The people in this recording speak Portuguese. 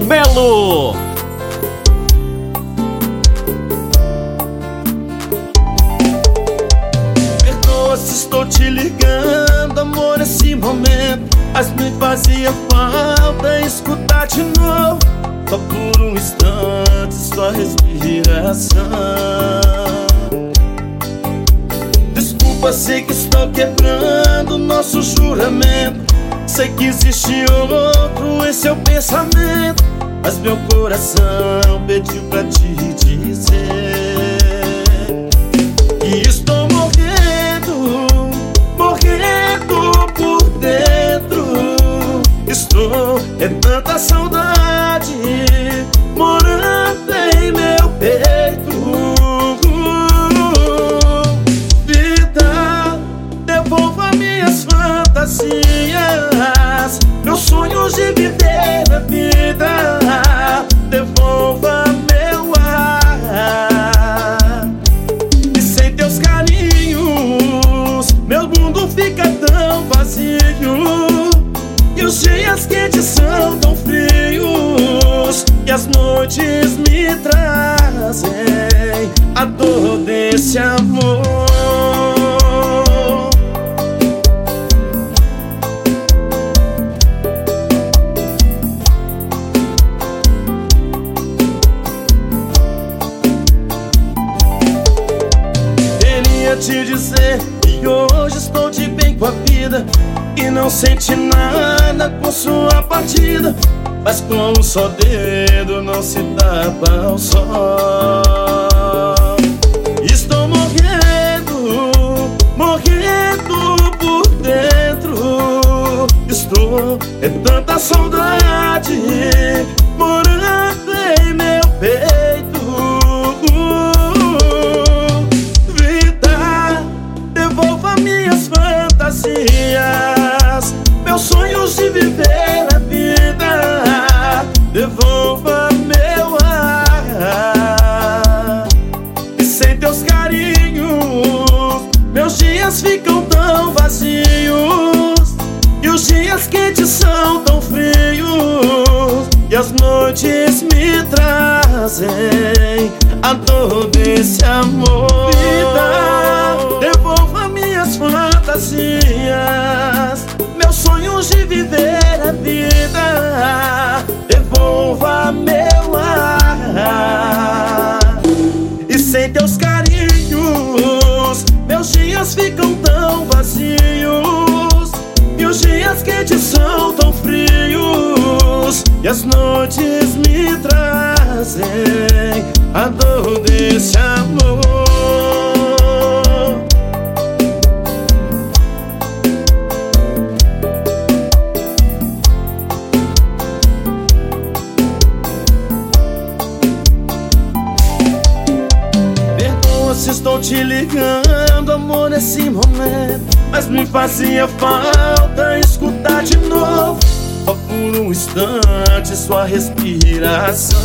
Melo. Perdoa se estou te ligando, amor, nesse momento. Mas me fazia falta escutar de novo. Só por um instante, sua respiração. Desculpa, sei que estou quebrando nosso juramento. Sei que existe outro seu pensamento. Mas meu coração pediu pra te dizer. Que estou morrendo, morrendo por dentro. Estou, é tanta saudade morando em meu peito. Vida, devolva minhas fantasias Meus sonhos de viver a vida Devolva meu ar. E sem teus carinhos Meu mundo fica tão vazio. E os dias quentes são tão frios E as noites me trazem A dor desse amor te dizer que hoje estou de bem com a vida E não sente nada com sua partida Mas com um só dedo não se tapa o sol. Estou morrendo, morrendo por dentro. Estou, é tanta saudade viver a vida Devolva meu ar. E sem teus carinhos Meus dias ficam tão vazios. E os dias quentes são tão frios. E as noites me trazem A dor desse amor. Vida, devolva minhas fantasias. Meus sonhos de viver vida Devolva meu ar. E sem teus carinhos Meus dias ficam tão vazios. E os dias quentes são tão frios. E as noites me trazem A dor desse amor estou te ligando, amor, nesse momento. Mas me fazia falta escutar de novo. Só por um instante sua respiração